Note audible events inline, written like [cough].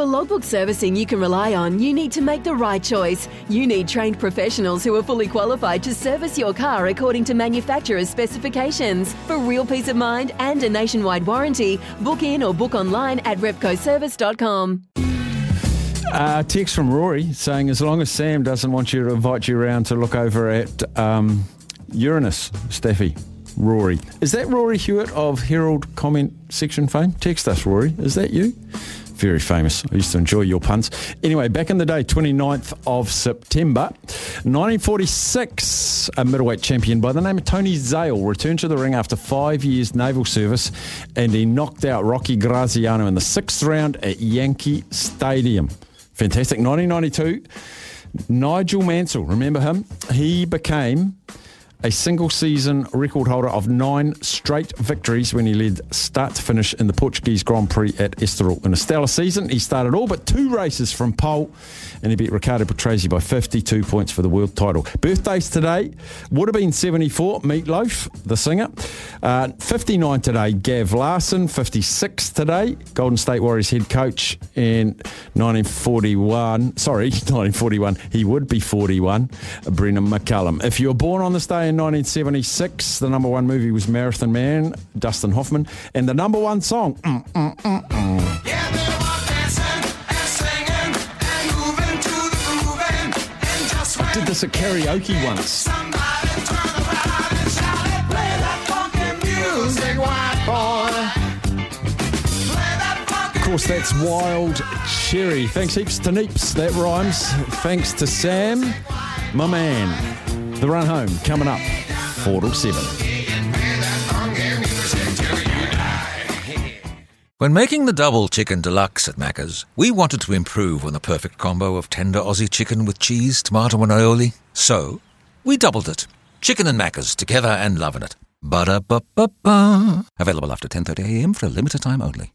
For logbook servicing you can rely on, you need to make the right choice. You need trained professionals who are fully qualified to service your car according to manufacturer's specifications. For real peace of mind and a nationwide warranty, book in or book online at repcoservice.com. Uh, text from Rory saying, as long as Sam doesn't want you to invite you around to look over at um, Uranus, Steffi. Rory. Is that Rory Hewitt of Herald comment section fame? Text us, Rory. Is that you? Very famous. I used to enjoy your puns. Anyway, back in the day, 29th of September, 1946, a middleweight champion by the name of Tony Zale returned to the ring after five years naval service and he knocked out Rocky Graziano in the sixth round at Yankee Stadium. Fantastic. 1992, Nigel Mansell, remember him? He became a single season record holder of nine straight victories when he led start to finish in the Portuguese Grand Prix at Estoril. In a stellar season, he started all but two races from pole and he beat Riccardo Patrese by 52 points for the world title. Birthdays today would have been 74, Meatloaf, the singer. Uh, 59 today, Gav Larson. 56 today, Golden State Warriors head coach in 1941. Sorry, [laughs] 1941. He would be 41, Brendon McCullum. If you were born on this day in 1976, the number one movie was Marathon Man, Dustin Hoffman, and the number one song, mm, mm, mm, mm. Did this at karaoke once. Of course, that's Wild Cherry. Thanks heaps to Neeps. That rhymes. Thanks to Sam, my man. The run home coming up, 4 to 7. When making the double chicken deluxe at Macca's, we wanted to improve on the perfect combo of tender Aussie chicken with cheese, tomato, and aioli. So, we doubled it. Chicken and Macca's together and loving it. Ba-da-ba-ba-ba. Available after 10.30am for a limited time only.